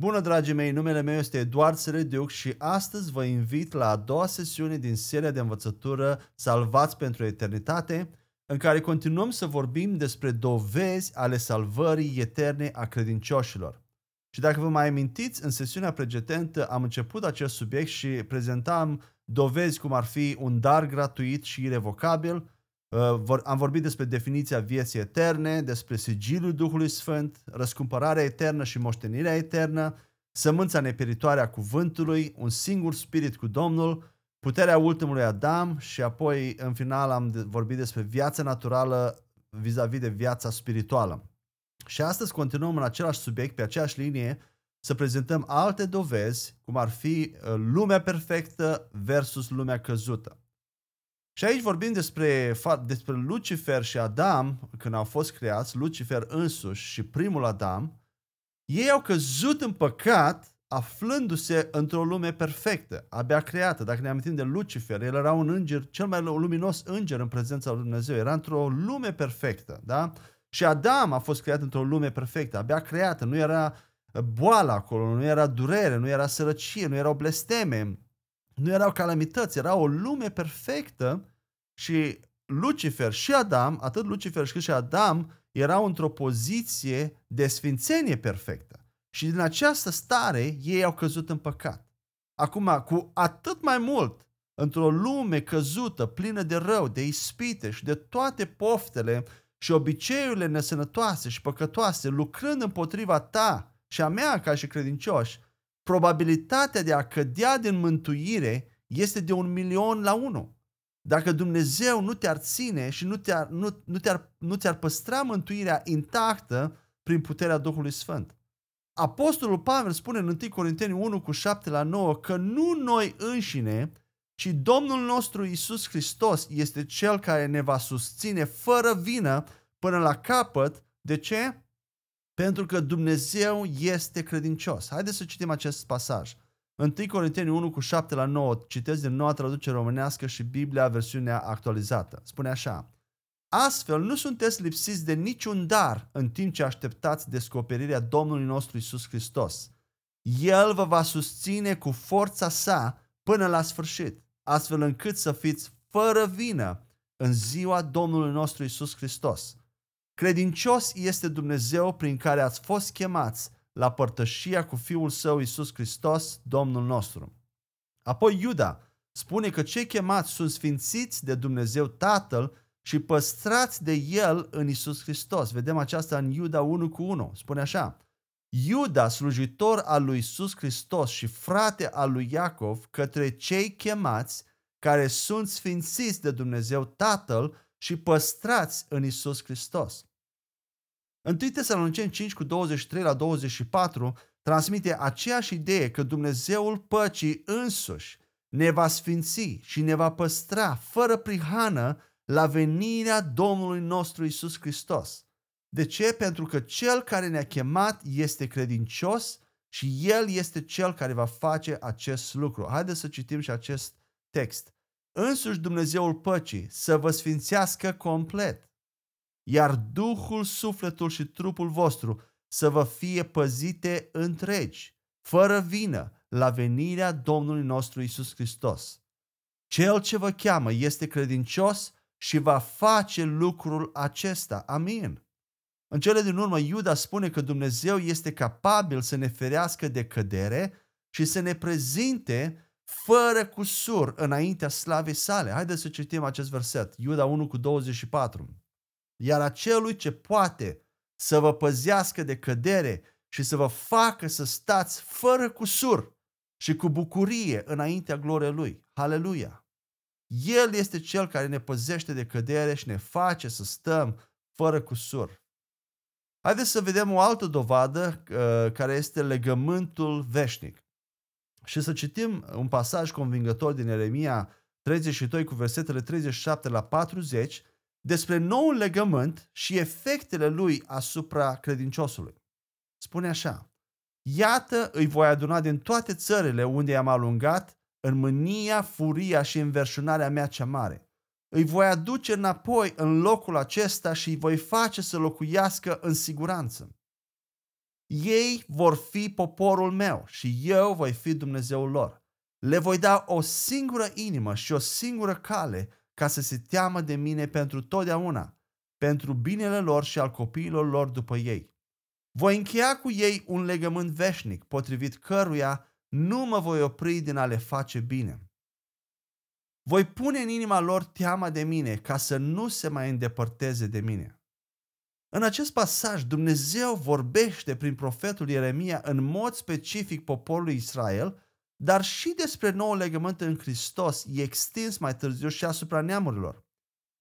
Bună, dragii mei, numele meu este Eduard Serediuc și astăzi vă invit la a doua sesiune din seria de învățătură Salvați pentru Eternitate, în care continuăm să vorbim despre dovezi ale salvării eterne a credincioșilor. Și dacă vă mai amintiți, în sesiunea precedentă am început acest subiect și prezentam dovezi cum ar fi un dar gratuit și irrevocabil, Uh, am vorbit despre definiția vieții eterne, despre sigilul Duhului Sfânt, răscumpărarea eternă și moștenirea eternă, sămânța neperitoare a cuvântului, un singur spirit cu Domnul, puterea ultimului Adam și apoi în final am vorbit despre viața naturală vis-a-vis de viața spirituală. Și astăzi continuăm în același subiect, pe aceeași linie, să prezentăm alte dovezi, cum ar fi uh, lumea perfectă versus lumea căzută. Și aici vorbim despre, despre Lucifer și Adam, când au fost creați, Lucifer însuși și primul Adam, ei au căzut în păcat aflându-se într-o lume perfectă, abia creată. Dacă ne amintim de Lucifer, el era un înger, cel mai luminos înger în prezența lui Dumnezeu. Era într-o lume perfectă, da? Și Adam a fost creat într-o lume perfectă, abia creată. Nu era boală acolo, nu era durere, nu era sărăcie, nu erau blesteme, nu erau calamități, era o lume perfectă și Lucifer și Adam, atât Lucifer cât și Adam, erau într-o poziție de sfințenie perfectă. Și din această stare ei au căzut în păcat. Acum, cu atât mai mult, într-o lume căzută, plină de rău, de ispite și de toate poftele și obiceiurile nesănătoase și păcătoase, lucrând împotriva ta și a mea ca și credincioși, probabilitatea de a cădea din mântuire este de un milion la unu. Dacă Dumnezeu nu te-ar ține și nu te-ar, nu, nu, te-ar, nu ți-ar păstra mântuirea intactă prin puterea Duhului Sfânt. Apostolul Pavel spune în 1 Corinteni 1 cu 7 la 9 că nu noi înșine, ci Domnul nostru Isus Hristos este Cel care ne va susține fără vină până la capăt. De ce? Pentru că Dumnezeu este credincios. Haideți să citim acest pasaj. 1 Corinteni 1 cu 7 la 9, citesc din noua traducere românească și Biblia versiunea actualizată. Spune așa, Astfel nu sunteți lipsiți de niciun dar în timp ce așteptați descoperirea Domnului nostru Isus Hristos. El vă va susține cu forța sa până la sfârșit, astfel încât să fiți fără vină în ziua Domnului nostru Isus Hristos. Credincios este Dumnezeu prin care ați fost chemați la părtășia cu Fiul Său Iisus Hristos, Domnul nostru. Apoi Iuda spune că cei chemați sunt sfințiți de Dumnezeu Tatăl și păstrați de El în Iisus Hristos. Vedem aceasta în Iuda 1 cu 1. Spune așa, Iuda, slujitor al lui Iisus Hristos și frate al lui Iacov, către cei chemați care sunt sfințiți de Dumnezeu Tatăl și păstrați în Iisus Hristos. 1 Tesaloniceni 5 cu 23 la 24 transmite aceeași idee că Dumnezeul păcii însuși ne va sfinți și ne va păstra fără prihană la venirea Domnului nostru Isus Hristos. De ce? Pentru că Cel care ne-a chemat este credincios și El este Cel care va face acest lucru. Haideți să citim și acest text. Însuși Dumnezeul păcii să vă sfințească complet iar Duhul, sufletul și trupul vostru să vă fie păzite întregi, fără vină, la venirea Domnului nostru Isus Hristos. Cel ce vă cheamă este credincios și va face lucrul acesta. Amin. În cele din urmă, Iuda spune că Dumnezeu este capabil să ne ferească de cădere și să ne prezinte fără cusur înaintea slavei sale. Haideți să citim acest verset, Iuda 1 cu 24 iar acelui ce poate să vă păzească de cădere și să vă facă să stați fără cusur și cu bucurie înaintea gloriei Lui. Haleluia! El este Cel care ne păzește de cădere și ne face să stăm fără cusur. Haideți să vedem o altă dovadă uh, care este legământul veșnic. Și să citim un pasaj convingător din Eremia 32 cu versetele 37 la 40, despre noul legământ și efectele lui asupra credinciosului. Spune așa, Iată îi voi aduna din toate țările unde i-am alungat în mânia, furia și înverșunarea mea cea mare. Îi voi aduce înapoi în locul acesta și îi voi face să locuiască în siguranță. Ei vor fi poporul meu și eu voi fi Dumnezeul lor. Le voi da o singură inimă și o singură cale ca să se teamă de mine pentru totdeauna, pentru binele lor și al copiilor lor după ei. Voi încheia cu ei un legământ veșnic, potrivit căruia nu mă voi opri din a le face bine. Voi pune în inima lor teama de mine ca să nu se mai îndepărteze de mine. În acest pasaj, Dumnezeu vorbește prin profetul Ieremia în mod specific poporului Israel, dar și despre nou legământ în Hristos e extins mai târziu și asupra neamurilor.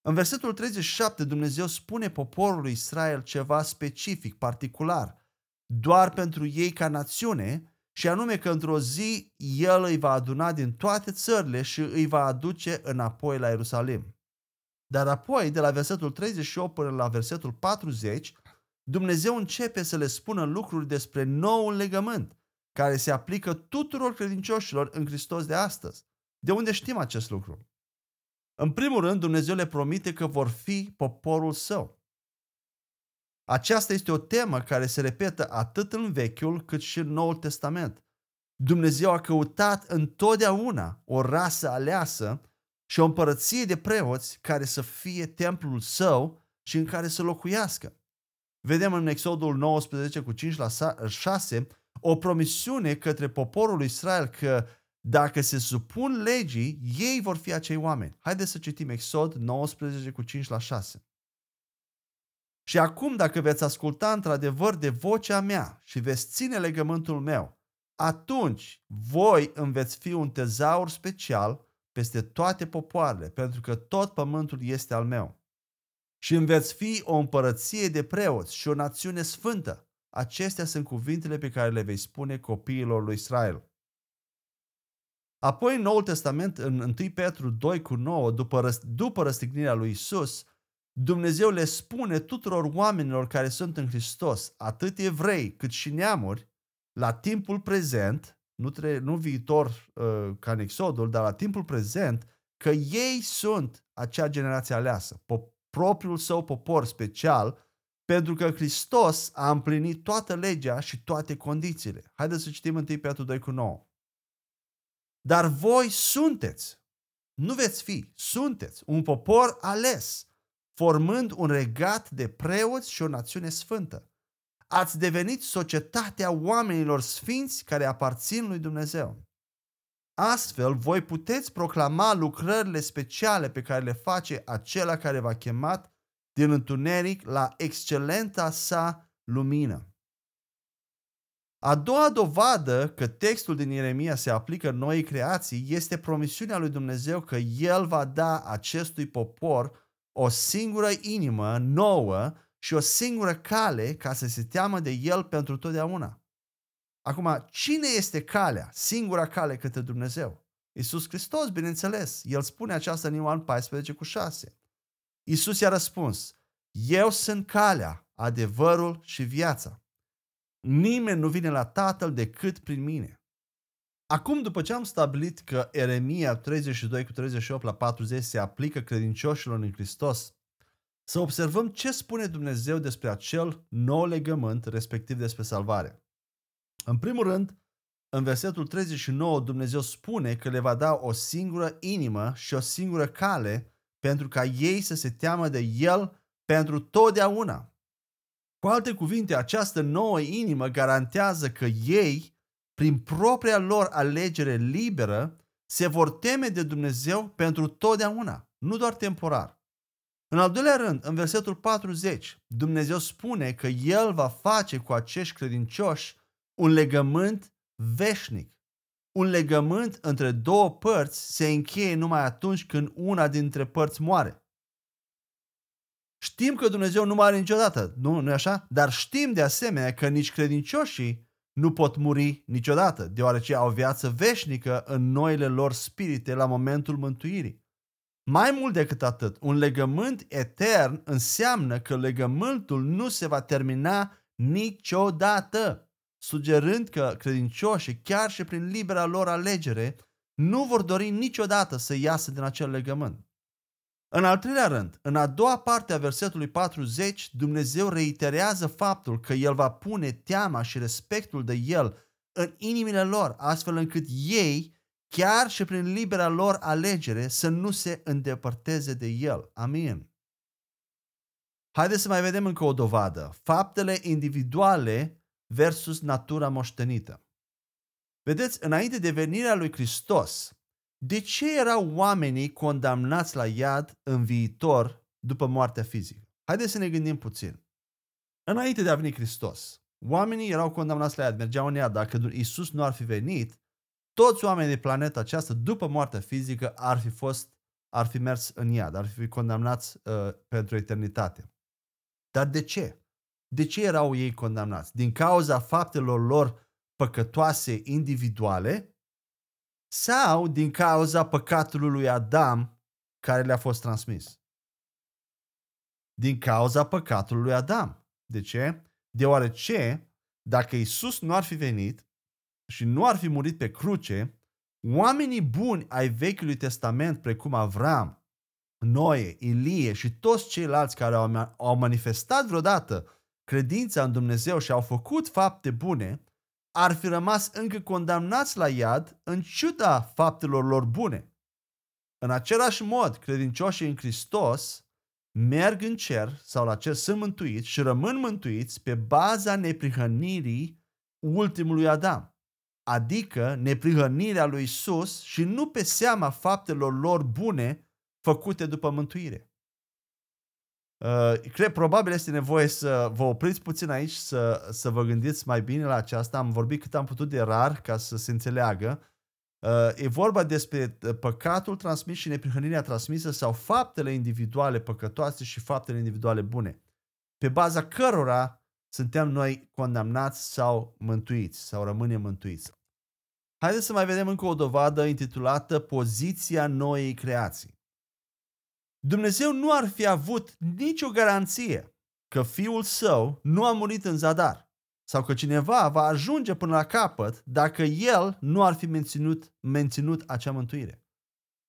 În versetul 37 Dumnezeu spune poporului Israel ceva specific, particular, doar pentru ei ca națiune, și anume că într-o zi El îi va aduna din toate țările și îi va aduce înapoi la Ierusalim. Dar apoi, de la versetul 38 până la versetul 40, Dumnezeu începe să le spună lucruri despre noul legământ, care se aplică tuturor credincioșilor în Hristos de astăzi. De unde știm acest lucru? În primul rând, Dumnezeu le promite că vor fi poporul său. Aceasta este o temă care se repetă atât în Vechiul cât și în Noul Testament. Dumnezeu a căutat întotdeauna o rasă aleasă și o împărăție de preoți care să fie templul său și în care să locuiască. Vedem în Exodul 19 cu 5 la 6 o promisiune către poporul Israel că dacă se supun legii, ei vor fi acei oameni. Haideți să citim Exod 19 cu 5 la 6. Și acum, dacă veți asculta într-adevăr de vocea mea și veți ține legământul meu, atunci voi îmi veți fi un tezaur special peste toate popoarele, pentru că tot pământul este al meu. Și îmi veți fi o împărăție de preoți și o națiune sfântă. Acestea sunt cuvintele pe care le vei spune copiilor lui Israel. Apoi în Noul Testament, în 1 Petru 2 cu 9, după, răst- după răstignirea lui Isus, Dumnezeu le spune tuturor oamenilor care sunt în Hristos, atât evrei cât și neamuri, la timpul prezent, nu, tre- nu viitor uh, ca în Exodul, dar la timpul prezent, că ei sunt acea generație aleasă, po- propriul său popor special, pentru că Hristos a împlinit toată legea și toate condițiile. Haideți să citim 1 Petru 2 cu 9. Dar voi sunteți, nu veți fi, sunteți un popor ales, formând un regat de preoți și o națiune sfântă. Ați devenit societatea oamenilor sfinți care aparțin lui Dumnezeu. Astfel, voi puteți proclama lucrările speciale pe care le face acela care v-a chemat din întuneric la excelenta sa lumină. A doua dovadă că textul din Ieremia se aplică noi creații este promisiunea lui Dumnezeu că El va da acestui popor o singură inimă nouă și o singură cale ca să se teamă de El pentru totdeauna. Acum, cine este calea, singura cale către Dumnezeu? Iisus Hristos, bineînțeles. El spune aceasta în Ioan 14 cu 6. Iisus i-a răspuns, Eu sunt calea, adevărul și viața. Nimeni nu vine la Tatăl decât prin mine. Acum, după ce am stabilit că Eremia 32 cu 38 la 40 se aplică credincioșilor în Hristos, să observăm ce spune Dumnezeu despre acel nou legământ, respectiv despre salvare. În primul rând, în versetul 39, Dumnezeu spune că le va da o singură inimă și o singură cale pentru ca ei să se teamă de El pentru totdeauna. Cu alte cuvinte, această nouă inimă garantează că ei, prin propria lor alegere liberă, se vor teme de Dumnezeu pentru totdeauna, nu doar temporar. În al doilea rând, în versetul 40, Dumnezeu spune că El va face cu acești credincioși un legământ veșnic. Un legământ între două părți se încheie numai atunci când una dintre părți moare. Știm că Dumnezeu nu moare niciodată, nu, nu așa? Dar știm de asemenea că nici credincioșii nu pot muri niciodată, deoarece au viață veșnică în noile lor spirite la momentul mântuirii. Mai mult decât atât, un legământ etern înseamnă că legământul nu se va termina niciodată, sugerând că credincioșii, chiar și prin libera lor alegere, nu vor dori niciodată să iasă din acel legământ. În al treilea rând, în a doua parte a versetului 40, Dumnezeu reiterează faptul că El va pune teama și respectul de El în inimile lor, astfel încât ei, chiar și prin libera lor alegere, să nu se îndepărteze de El. Amin. Haideți să mai vedem încă o dovadă. Faptele individuale versus natura moștenită. Vedeți, înainte de venirea lui Hristos, de ce erau oamenii condamnați la iad în viitor după moartea fizică? Haideți să ne gândim puțin. Înainte de a veni Hristos, oamenii erau condamnați la iad, mergeau în iad. Dacă Isus nu ar fi venit, toți oamenii de planeta aceasta, după moartea fizică, ar fi fost, ar fi mers în iad, ar fi condamnați uh, pentru eternitate. Dar de ce? De ce erau ei condamnați? Din cauza faptelor lor păcătoase individuale sau din cauza păcatului lui Adam care le-a fost transmis? Din cauza păcatului lui Adam. De ce? Deoarece dacă Isus nu ar fi venit și nu ar fi murit pe cruce, oamenii buni ai Vechiului Testament, precum Avram, Noe, Ilie și toți ceilalți care au, au manifestat vreodată credința în Dumnezeu și au făcut fapte bune, ar fi rămas încă condamnați la iad în ciuda faptelor lor bune. În același mod, credincioșii în Hristos merg în cer sau la cer sunt mântuiți și rămân mântuiți pe baza neprihănirii ultimului Adam, adică neprihănirea lui Isus și nu pe seama faptelor lor bune făcute după mântuire. Uh, cred, probabil este nevoie să vă opriți puțin aici, să, să vă gândiți mai bine la aceasta. Am vorbit cât am putut de rar ca să se înțeleagă. Uh, e vorba despre uh, păcatul transmis și neprihănirea transmisă sau faptele individuale păcătoase și faptele individuale bune, pe baza cărora suntem noi condamnați sau mântuiți sau rămânem mântuiți. Haideți să mai vedem încă o dovadă intitulată Poziția noii creații. Dumnezeu nu ar fi avut nicio garanție că fiul său nu a murit în zadar sau că cineva va ajunge până la capăt dacă el nu ar fi menținut, menținut acea mântuire.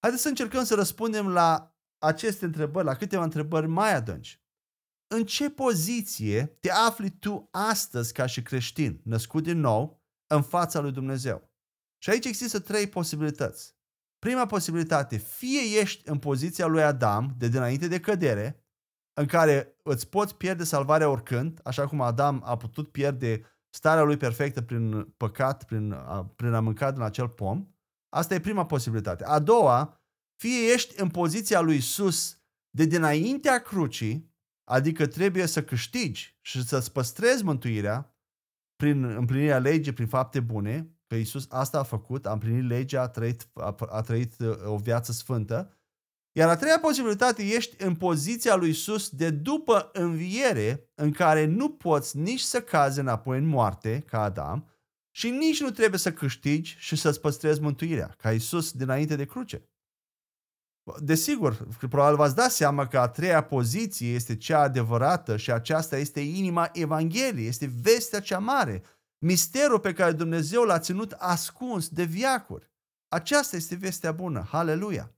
Haideți să încercăm să răspundem la aceste întrebări, la câteva întrebări mai adânci. În ce poziție te afli tu astăzi ca și creștin, născut din nou, în fața lui Dumnezeu? Și aici există trei posibilități. Prima posibilitate, fie ești în poziția lui Adam de dinainte de cădere, în care îți poți pierde salvarea oricând, așa cum Adam a putut pierde starea lui perfectă prin păcat, prin a, prin a mânca din acel pom. Asta e prima posibilitate. A doua, fie ești în poziția lui Isus de dinaintea crucii, adică trebuie să câștigi și să-ți păstrezi mântuirea prin împlinirea legii, prin fapte bune, că Isus asta a făcut, a împlinit legea, a trăit, a, a trăit uh, o viață sfântă. Iar a treia posibilitate, ești în poziția lui Isus de după înviere, în care nu poți nici să cazi înapoi în moarte, ca Adam, și nici nu trebuie să câștigi și să-ți păstrezi mântuirea, ca Isus dinainte de cruce. Desigur, probabil v-ați dat seama că a treia poziție este cea adevărată și aceasta este inima Evangheliei, este vestea cea mare, Misterul pe care Dumnezeu l-a ținut ascuns de viacuri. Aceasta este vestea bună. Haleluia!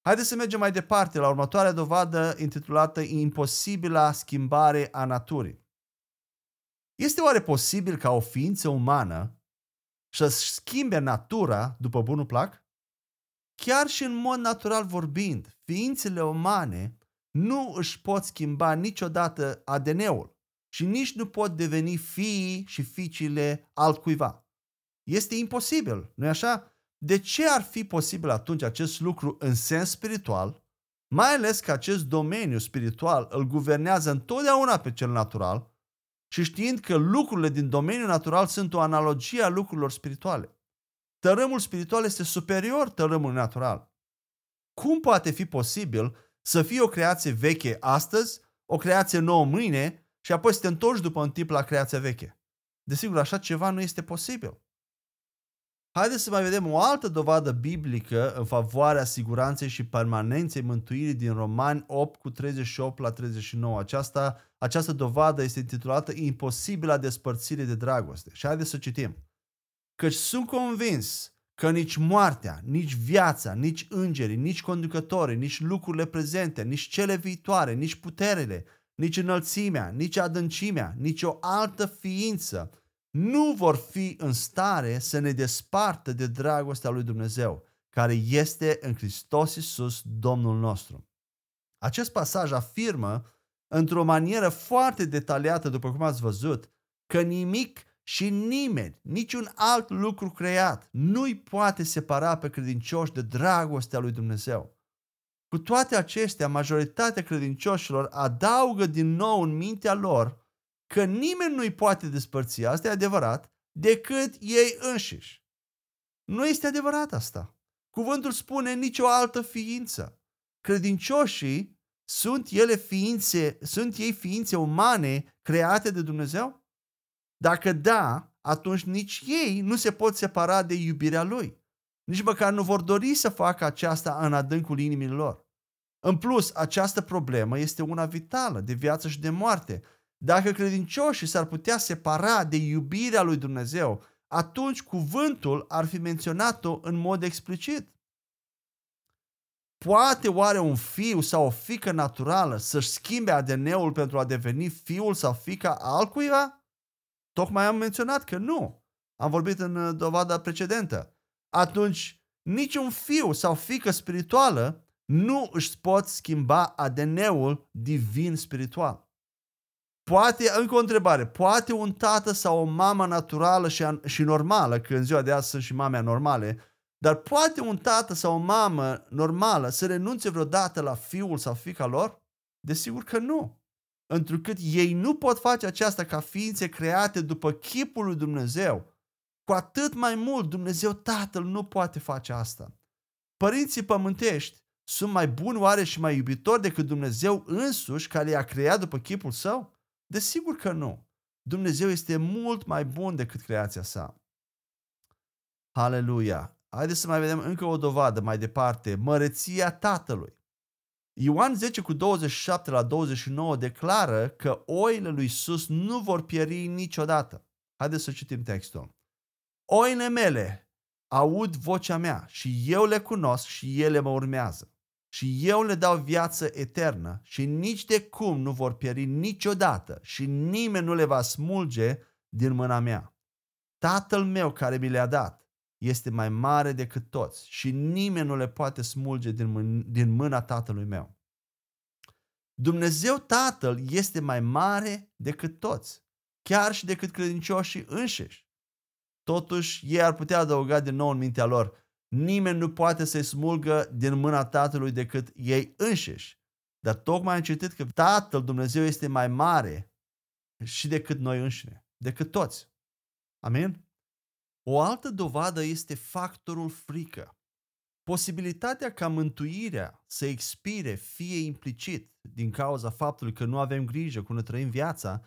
Haideți să mergem mai departe la următoarea dovadă intitulată Imposibila schimbare a naturii. Este oare posibil ca o ființă umană să-și schimbe natura după bunul plac? Chiar și în mod natural vorbind, ființele umane nu își pot schimba niciodată ADN-ul și nici nu pot deveni fiii și fiicile altcuiva. Este imposibil, nu-i așa? De ce ar fi posibil atunci acest lucru în sens spiritual, mai ales că acest domeniu spiritual îl guvernează întotdeauna pe cel natural și știind că lucrurile din domeniul natural sunt o analogie a lucrurilor spirituale. Tărâmul spiritual este superior tărâmului natural. Cum poate fi posibil să fie o creație veche astăzi, o creație nouă mâine și apoi să te întorci după un tip la creația veche. Desigur, așa ceva nu este posibil. Haideți să mai vedem o altă dovadă biblică în favoarea siguranței și permanenței mântuirii din Romani 8 cu 38 la 39. Aceasta, această dovadă este intitulată Imposibila despărțire de dragoste. Și haideți să citim. Căci sunt convins că nici moartea, nici viața, nici îngerii, nici conducătorii, nici lucrurile prezente, nici cele viitoare, nici puterele, nici înălțimea, nici adâncimea, nici o altă ființă nu vor fi în stare să ne despartă de dragostea lui Dumnezeu, care este în Hristos Iisus, Domnul nostru. Acest pasaj afirmă, într-o manieră foarte detaliată, după cum ați văzut, că nimic și nimeni, niciun alt lucru creat, nu-i poate separa pe credincioși de dragostea lui Dumnezeu. Cu toate acestea, majoritatea credincioșilor adaugă din nou în mintea lor că nimeni nu-i poate despărți, asta e adevărat, decât ei înșiși. Nu este adevărat asta. Cuvântul spune nicio altă ființă. Credincioșii sunt ele ființe, sunt ei ființe umane create de Dumnezeu? Dacă da, atunci nici ei nu se pot separa de iubirea Lui. Nici măcar nu vor dori să facă aceasta în adâncul inimii lor. În plus, această problemă este una vitală, de viață și de moarte. Dacă credincioșii s-ar putea separa de iubirea lui Dumnezeu, atunci cuvântul ar fi menționat-o în mod explicit. Poate oare un fiu sau o fică naturală să-și schimbe ADN-ul pentru a deveni fiul sau fica altcuiva? Tocmai am menționat că nu. Am vorbit în uh, dovada precedentă. Atunci, niciun fiu sau fică spirituală nu își pot schimba ADN-ul divin spiritual. Poate, încă o întrebare, poate un tată sau o mamă naturală și, și normală, că în ziua de azi sunt și mame normale, dar poate un tată sau o mamă normală să renunțe vreodată la fiul sau fica lor? Desigur că nu întrucât ei nu pot face aceasta ca ființe create după chipul lui Dumnezeu, cu atât mai mult Dumnezeu Tatăl nu poate face asta. Părinții pământești sunt mai buni oare și mai iubitori decât Dumnezeu însuși care i-a creat după chipul său? Desigur că nu. Dumnezeu este mult mai bun decât creația sa. Haleluia! Haideți să mai vedem încă o dovadă mai departe. Măreția Tatălui. Ioan 10 cu 27 la 29 declară că oile lui Isus nu vor pieri niciodată. Haideți să citim textul. Oile mele aud vocea mea și eu le cunosc și ele mă urmează. Și eu le dau viață eternă și nici de cum nu vor pieri niciodată și nimeni nu le va smulge din mâna mea. Tatăl meu care mi le-a dat este mai mare decât toți și nimeni nu le poate smulge din, mân- din mâna tatălui meu. Dumnezeu Tatăl este mai mare decât toți, chiar și decât credincioșii înșiși. Totuși, ei ar putea adăuga din nou în mintea lor, nimeni nu poate să-i smulgă din mâna Tatălui decât ei înșiși. Dar tocmai am citit că Tatăl Dumnezeu este mai mare și decât noi înșine, decât toți. Amin? O altă dovadă este factorul frică. Posibilitatea ca mântuirea să expire fie implicit din cauza faptului că nu avem grijă cum ne trăim viața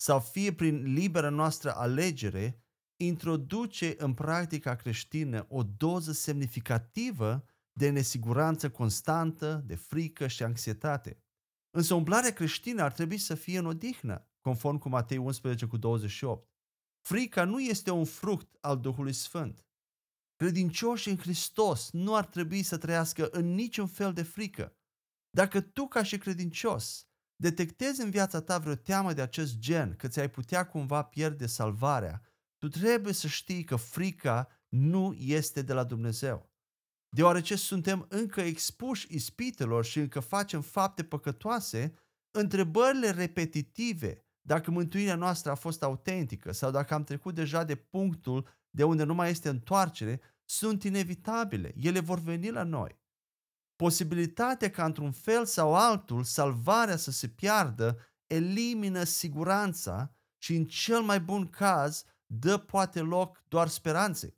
sau fie prin libera noastră alegere, introduce în practica creștină o doză semnificativă de nesiguranță constantă, de frică și anxietate. Însă umblarea creștină ar trebui să fie în odihnă, conform cu Matei 11 cu 28. Frica nu este un fruct al Duhului Sfânt. Credincioșii în Hristos nu ar trebui să trăiască în niciun fel de frică. Dacă tu, ca și credincios, detectezi în viața ta vreo teamă de acest gen, că ți-ai putea cumva pierde salvarea, tu trebuie să știi că frica nu este de la Dumnezeu. Deoarece suntem încă expuși ispitelor și încă facem fapte păcătoase, întrebările repetitive dacă mântuirea noastră a fost autentică sau dacă am trecut deja de punctul de unde nu mai este întoarcere, sunt inevitabile. Ele vor veni la noi. Posibilitatea ca într-un fel sau altul salvarea să se piardă elimină siguranța și în cel mai bun caz dă poate loc doar speranței.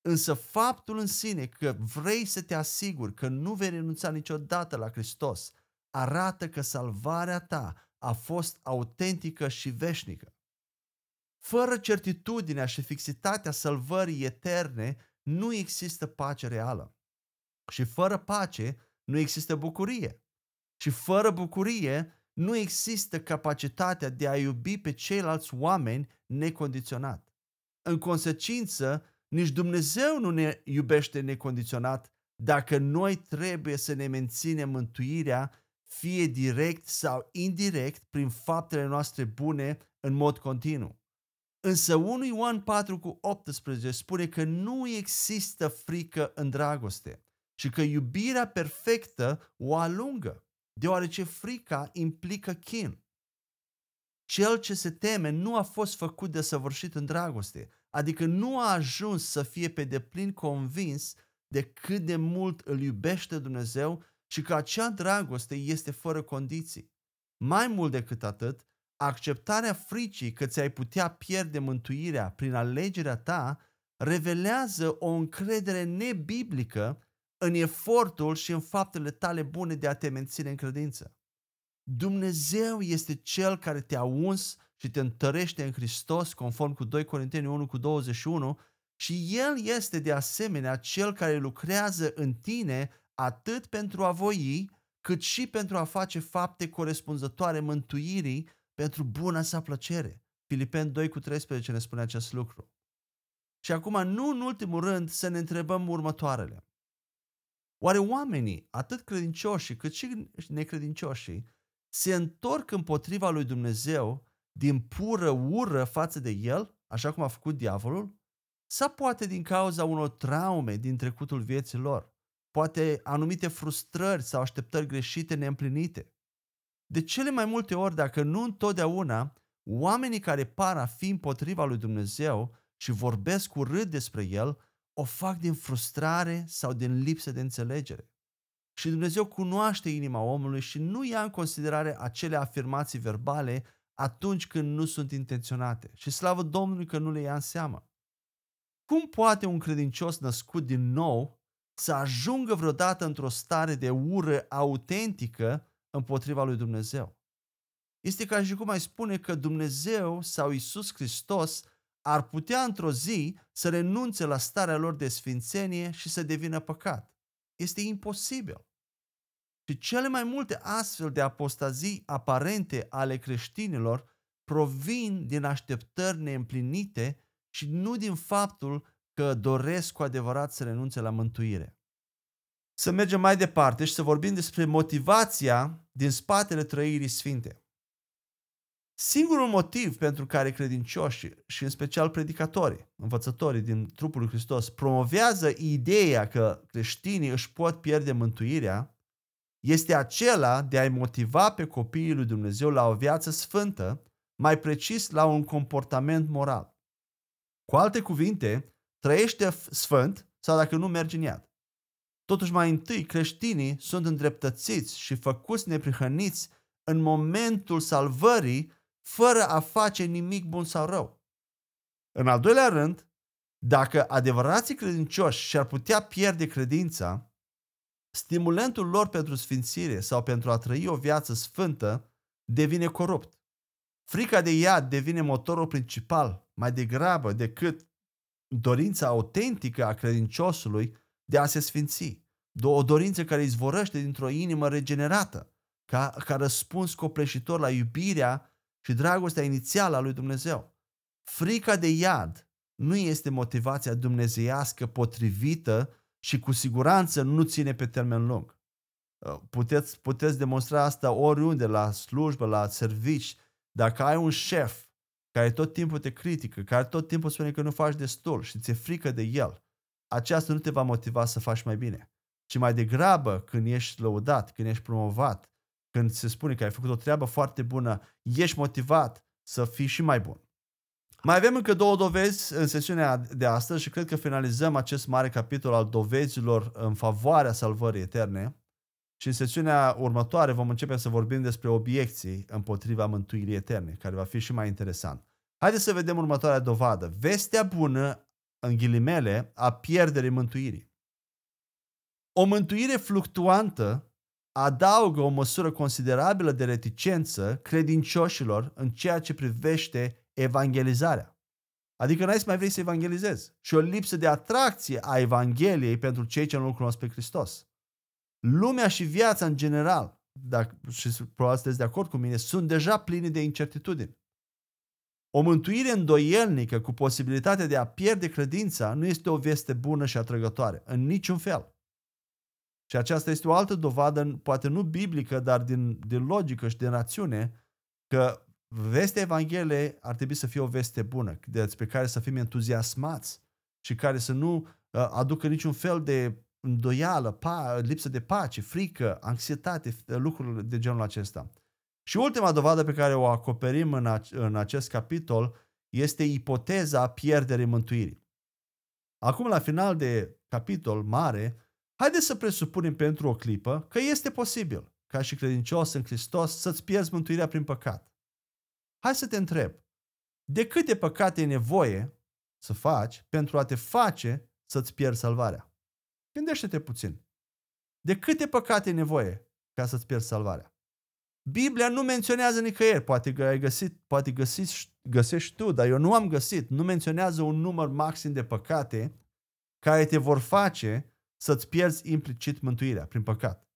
Însă faptul în sine că vrei să te asiguri că nu vei renunța niciodată la Hristos arată că salvarea ta a fost autentică și veșnică. Fără certitudinea și fixitatea salvării eterne, nu există pace reală. Și fără pace, nu există bucurie. Și fără bucurie, nu există capacitatea de a iubi pe ceilalți oameni necondiționat. În consecință, Nici Dumnezeu nu ne iubește necondiționat dacă noi trebuie să ne menținem mântuirea fie direct sau indirect prin faptele noastre bune în mod continuu. Însă 1 Ioan 4 cu 18 spune că nu există frică în dragoste și că iubirea perfectă o alungă, deoarece frica implică chin. Cel ce se teme nu a fost făcut de săvârșit în dragoste, adică nu a ajuns să fie pe deplin convins de cât de mult îl iubește Dumnezeu și că acea dragoste este fără condiții. Mai mult decât atât, acceptarea fricii că ți-ai putea pierde mântuirea prin alegerea ta revelează o încredere nebiblică în efortul și în faptele tale bune de a te menține în credință. Dumnezeu este Cel care te-a uns și te întărește în Hristos, conform cu 2 Corinteni 1 cu 21, și El este de asemenea Cel care lucrează în tine atât pentru a voi, cât și pentru a face fapte corespunzătoare mântuirii pentru buna sa plăcere. Filipen 2 cu 13 ne spune acest lucru. Și acum, nu în ultimul rând, să ne întrebăm următoarele. Oare oamenii, atât credincioșii cât și necredincioșii, se întorc împotriva lui Dumnezeu din pură ură față de El, așa cum a făcut diavolul? Sau poate din cauza unor traume din trecutul vieții lor? Poate anumite frustrări sau așteptări greșite neîmplinite? De cele mai multe ori, dacă nu întotdeauna, oamenii care par a fi împotriva lui Dumnezeu și vorbesc urât despre El, o fac din frustrare sau din lipsă de înțelegere. Și Dumnezeu cunoaște inima omului și nu ia în considerare acele afirmații verbale atunci când nu sunt intenționate. Și slavă Domnului că nu le ia în seamă. Cum poate un credincios născut din nou să ajungă vreodată într-o stare de ură autentică împotriva lui Dumnezeu? Este ca și cum ai spune că Dumnezeu sau Isus Hristos ar putea într-o zi să renunțe la starea lor de sfințenie și să devină păcat. Este imposibil. Și cele mai multe astfel de apostazii aparente ale creștinilor provin din așteptări neîmplinite și nu din faptul că doresc cu adevărat să renunțe la mântuire. Să mergem mai departe și să vorbim despre motivația din spatele trăirii sfinte. Singurul motiv pentru care credincioșii și în special predicatorii, învățătorii din trupul lui Hristos promovează ideea că creștinii își pot pierde mântuirea este acela de a-i motiva pe copiii lui Dumnezeu la o viață sfântă, mai precis la un comportament moral. Cu alte cuvinte, trăiește sfânt sau dacă nu mergi în iad. Totuși mai întâi creștinii sunt îndreptățiți și făcuți neprihăniți în momentul salvării fără a face nimic bun sau rău. În al doilea rând, dacă adevărații credincioși și-ar putea pierde credința, stimulentul lor pentru sfințire sau pentru a trăi o viață sfântă devine corupt. Frica de iad devine motorul principal mai degrabă decât dorința autentică a credinciosului de a se sfinți. O dorință care izvorăște dintr-o inimă regenerată, ca, ca răspuns copleșitor la iubirea și dragostea inițială a lui Dumnezeu. Frica de iad nu este motivația dumnezeiască potrivită și cu siguranță nu ține pe termen lung. Uh, puteți, puteți demonstra asta oriunde, la slujbă, la servici. Dacă ai un șef care tot timpul te critică, care tot timpul spune că nu faci destul și ți-e frică de el, aceasta nu te va motiva să faci mai bine. Ci mai degrabă când ești lăudat, când ești promovat, când se spune că ai făcut o treabă foarte bună, ești motivat să fii și mai bun. Mai avem încă două dovezi în sesiunea de astăzi și cred că finalizăm acest mare capitol al dovezilor în favoarea salvării eterne. Și în sesiunea următoare vom începe să vorbim despre obiecții împotriva mântuirii eterne, care va fi și mai interesant. Haideți să vedem următoarea dovadă. Vestea bună, în ghilimele, a pierderii mântuirii. O mântuire fluctuantă adaugă o măsură considerabilă de reticență credincioșilor în ceea ce privește evangelizarea. Adică n-ai să mai vrei să evangelizezi. Și o lipsă de atracție a Evangheliei pentru cei ce nu cunosc pe Hristos. Lumea și viața în general, dacă, și probabil sunteți de acord cu mine, sunt deja pline de incertitudini. O mântuire îndoielnică cu posibilitatea de a pierde credința nu este o veste bună și atrăgătoare, în niciun fel. Și aceasta este o altă dovadă, poate nu biblică, dar din, din logică și din rațiune, că vestea Evangheliei ar trebui să fie o veste bună, despre care să fim entuziasmați și care să nu uh, aducă niciun fel de îndoială, pa, lipsă de pace, frică, anxietate, lucruri de genul acesta. Și ultima dovadă pe care o acoperim în, a, în acest capitol este ipoteza pierderii mântuirii. Acum, la final de capitol mare, haideți să presupunem pentru o clipă că este posibil, ca și credincios în Hristos, să-ți pierzi mântuirea prin păcat. Hai să te întreb, de câte păcate e nevoie să faci pentru a te face să-ți pierzi salvarea? Gândește-te puțin. De câte păcate e nevoie ca să-ți pierzi salvarea? Biblia nu menționează nicăieri, poate ai găsit, poate găsiți, găsești tu, dar eu nu am găsit, nu menționează un număr maxim de păcate care te vor face să-ți pierzi implicit mântuirea prin păcat.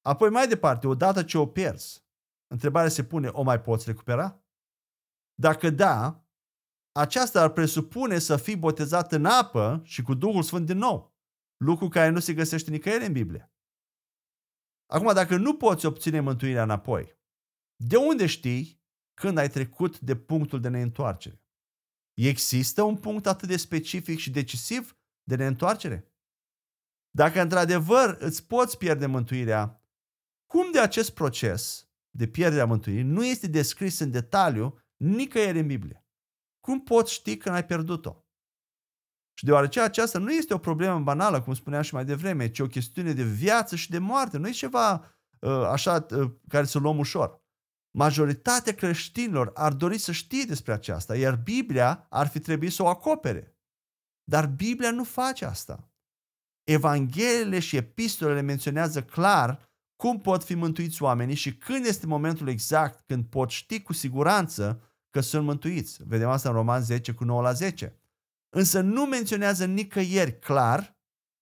Apoi mai departe, odată ce o pierzi, întrebarea se pune, o mai poți recupera? Dacă da, aceasta ar presupune să fii botezat în apă și cu Duhul Sfânt din nou, lucru care nu se găsește nicăieri în Biblie. Acum, dacă nu poți obține mântuirea înapoi, de unde știi când ai trecut de punctul de neîntoarcere? Există un punct atât de specific și decisiv de neîntoarcere? Dacă într-adevăr îți poți pierde mântuirea, cum de acest proces de pierdere a mântuirii nu este descris în detaliu nicăieri în Biblie? Cum poți ști când ai pierdut-o? Și deoarece aceasta nu este o problemă banală, cum spuneam și mai devreme, ci o chestiune de viață și de moarte, nu e ceva uh, așa uh, care să luăm ușor. Majoritatea creștinilor ar dori să știe despre aceasta, iar Biblia ar fi trebuit să o acopere. Dar Biblia nu face asta. Evangheliile și epistolele menționează clar cum pot fi mântuiți oamenii și când este momentul exact când pot ști cu siguranță că sunt mântuiți. Vedem asta în Roman 10 cu 9 la 10. Însă nu menționează nicăieri clar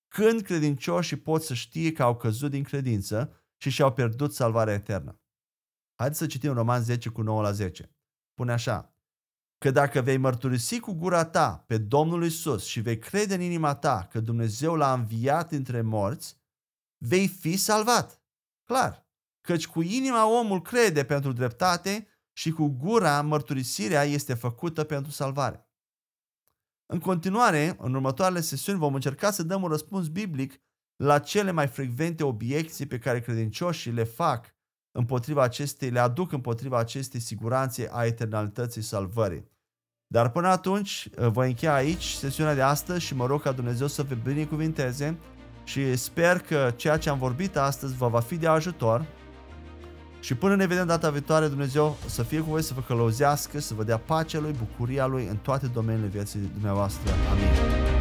când credincioșii pot să știe că au căzut din credință și și-au pierdut salvarea eternă. Haideți să citim Roman 10 cu 9 la 10. Pune așa, că dacă vei mărturisi cu gura ta pe Domnul Isus și vei crede în inima ta că Dumnezeu l-a înviat între morți, vei fi salvat. Clar, căci cu inima omul crede pentru dreptate și cu gura mărturisirea este făcută pentru salvare. În continuare, în următoarele sesiuni vom încerca să dăm un răspuns biblic la cele mai frecvente obiecții pe care credincioșii le fac împotriva acestei, le aduc împotriva acestei siguranțe a eternalității salvării. Dar până atunci, voi încheia aici sesiunea de astăzi și mă rog ca Dumnezeu să vă binecuvinteze și sper că ceea ce am vorbit astăzi vă va fi de ajutor și până ne vedem data viitoare, Dumnezeu să fie cu voi, să vă călăuzească, să vă dea pacea Lui, bucuria Lui în toate domeniile vieții dumneavoastră. Amin.